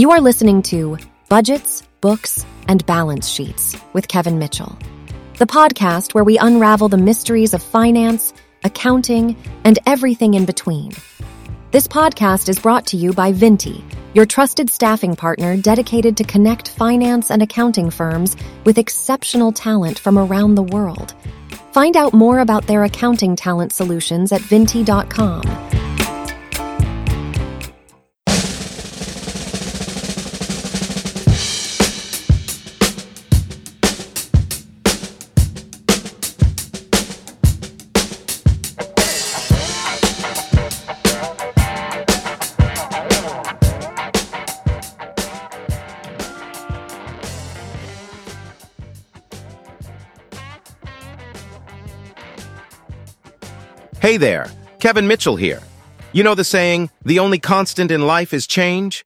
You are listening to Budgets, Books, and Balance Sheets with Kevin Mitchell, the podcast where we unravel the mysteries of finance, accounting, and everything in between. This podcast is brought to you by Vintti, your trusted staffing partner dedicated to connect finance and accounting firms with exceptional talent from around the world. Find out more about their accounting talent solutions at vintti.com. Hey there, Kevin Mitchell here. You know the saying, the only constant in life is change?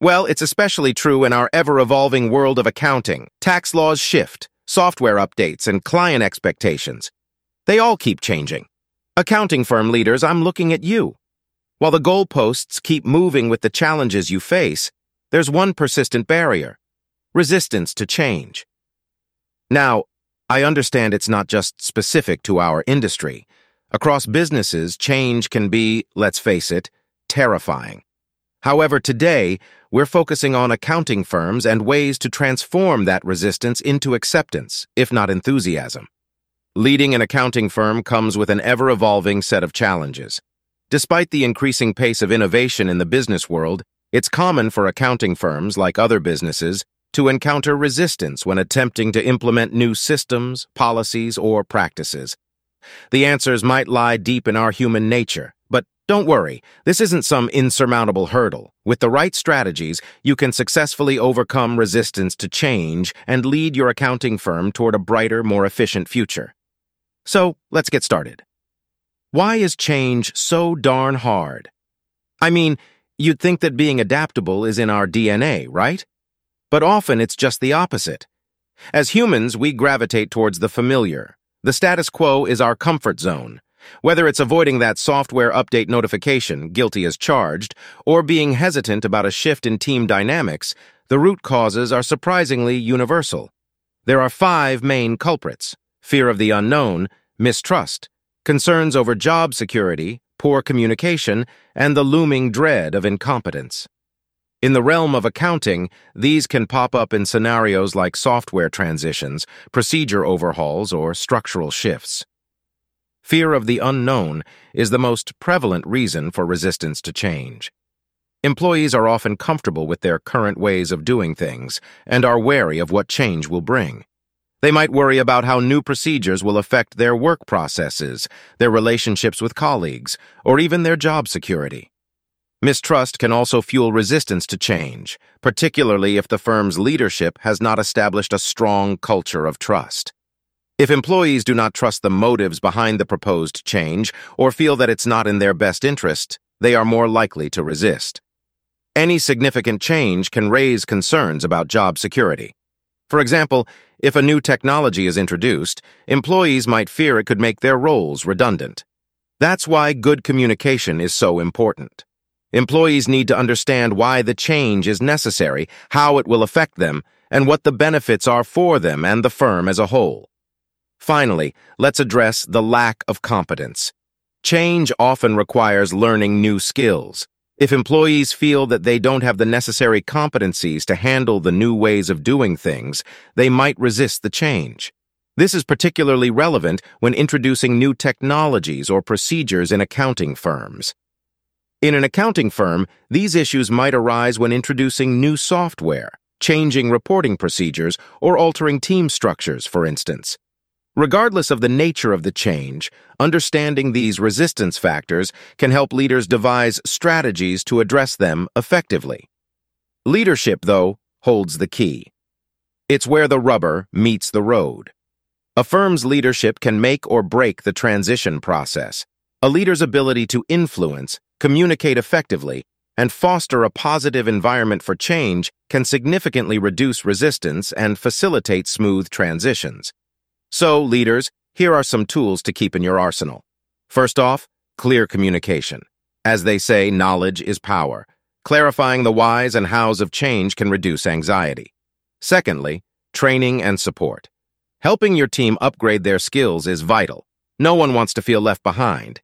Well, it's especially true in our ever-evolving world of accounting. Tax laws shift, software updates, and client expectations. They all keep changing. Accounting firm leaders, I'm looking at you. While the goalposts keep moving with the challenges you face, there's one persistent barrier, resistance to change. Now, I understand it's not just specific to our industry. Across businesses, change can be, let's face it, terrifying. However, today, we're focusing on accounting firms and ways to transform that resistance into acceptance, if not enthusiasm. Leading an accounting firm comes with an ever-evolving set of challenges. Despite the increasing pace of innovation in the business world, it's common for accounting firms, like other businesses, to encounter resistance when attempting to implement new systems, policies, or practices. The answers might lie deep in our human nature, but don't worry, this isn't some insurmountable hurdle. With the right strategies, you can successfully overcome resistance to change and lead your accounting firm toward a brighter, more efficient future. So, let's get started. Why is change so darn hard? I mean, you'd think that being adaptable is in our DNA, right? But often it's just the opposite. As humans, we gravitate towards the familiar, the status quo is our comfort zone. Whether it's avoiding that software update notification, guilty as charged, or being hesitant about a shift in team dynamics, the root causes are surprisingly universal. There are five main culprits fear of the unknown, mistrust, concerns over job security, poor communication, and the looming dread of incompetence. In the realm of accounting, these can pop up in scenarios like software transitions, procedure overhauls, or structural shifts. Fear of the unknown is the most prevalent reason for resistance to change. Employees are often comfortable with their current ways of doing things and are wary of what change will bring. They might worry about how new procedures will affect their work processes, their relationships with colleagues, or even their job security. Mistrust can also fuel resistance to change, particularly if the firm's leadership has not established a strong culture of trust. If employees do not trust the motives behind the proposed change or feel that it's not in their best interest, they are more likely to resist. Any significant change can raise concerns about job security. For example, if a new technology is introduced, employees might fear it could make their roles redundant. That's why good communication is so important. Employees need to understand why the change is necessary, how it will affect them, and what the benefits are for them and the firm as a whole. Finally, let's address the lack of competence. Change often requires learning new skills. If employees feel that they don't have the necessary competencies to handle the new ways of doing things, they might resist the change. This is particularly relevant when introducing new technologies or procedures in accounting firms. In an accounting firm, these issues might arise when introducing new software, changing reporting procedures, or altering team structures, for instance. Regardless of the nature of the change, understanding these resistance factors can help leaders devise strategies to address them effectively. Leadership, though, holds the key. It's where the rubber meets the road. A firm's leadership can make or break the transition process. A leader's ability to influence, communicate effectively, and foster a positive environment for change can significantly reduce resistance and facilitate smooth transitions. So, leaders, here are some tools to keep in your arsenal. First off, clear communication. As they say, knowledge is power. Clarifying the whys and hows of change can reduce anxiety. Secondly, training and support. Helping your team upgrade their skills is vital. No one wants to feel left behind.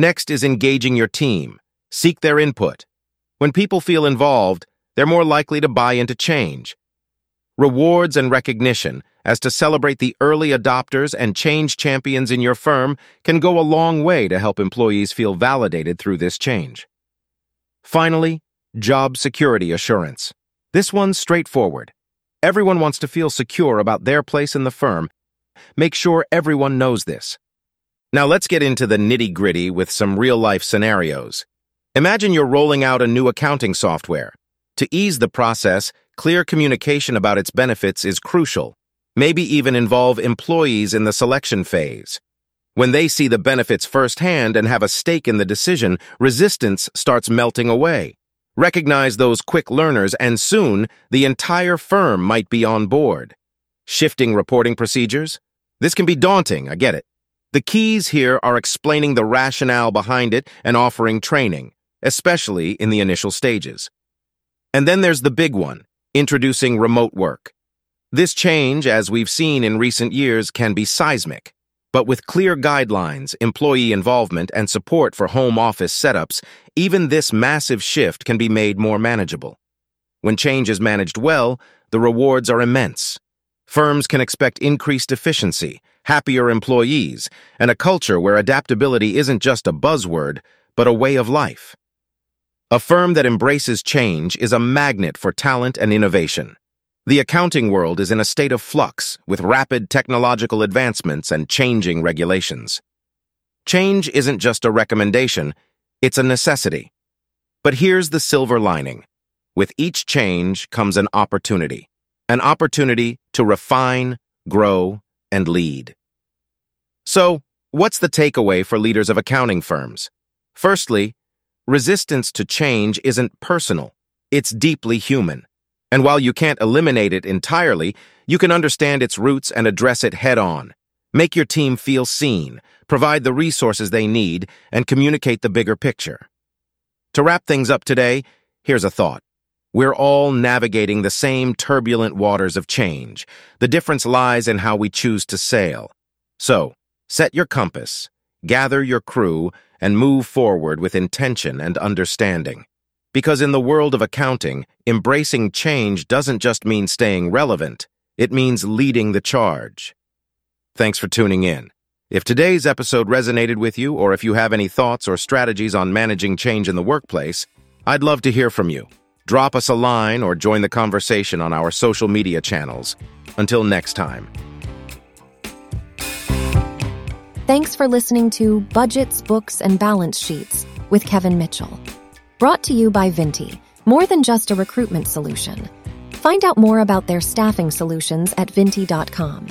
Next is engaging your team. Seek their input. When people feel involved, they're more likely to buy into change. Rewards and recognition, as to celebrate the early adopters and change champions in your firm, can go a long way to help employees feel validated through this change. Finally, job security assurance. This one's straightforward. Everyone wants to feel secure about their place in the firm. Make sure everyone knows this. Now let's get into the nitty gritty with some real life scenarios. Imagine you're rolling out a new accounting software. To ease the process, clear communication about its benefits is crucial. Maybe even involve employees in the selection phase. When they see the benefits firsthand and have a stake in the decision, resistance starts melting away. Recognize those quick learners, and soon the entire firm might be on board. Shifting reporting procedures? This can be daunting, I get it. The keys here are explaining the rationale behind it and offering training, especially in the initial stages. And then there's the big one, introducing remote work. This change, as we've seen in recent years, can be seismic. But with clear guidelines, employee involvement, and support for home office setups, even this massive shift can be made more manageable. When change is managed well, the rewards are immense. Firms can expect increased efficiency, happier employees, and a culture where adaptability isn't just a buzzword, but a way of life. A firm that embraces change is a magnet for talent and innovation. The accounting world is in a state of flux with rapid technological advancements and changing regulations. Change isn't just a recommendation, it's a necessity. But here's the silver lining. With each change comes an opportunity. An opportunity to refine, grow, and lead. So, what's the takeaway for leaders of accounting firms? Firstly, resistance to change isn't personal, it's deeply human. And while you can't eliminate it entirely, you can understand its roots and address it head on. Make your team feel seen, provide the resources they need, and communicate the bigger picture. To wrap things up today, here's a thought. We're all navigating the same turbulent waters of change. The difference lies in how we choose to sail. So, set your compass, gather your crew, and move forward with intention and understanding. Because in the world of accounting, embracing change doesn't just mean staying relevant, it means leading the charge. Thanks for tuning in. If today's episode resonated with you, or if you have any thoughts or strategies on managing change in the workplace, I'd love to hear from you. Drop us a line or join the conversation on our social media channels. Until next time. Thanks for listening to Budgets, Books, and Balance Sheets with Kevin Mitchell. Brought to you by Vintti, more than just a recruitment solution. Find out more about their staffing solutions at vintti.com.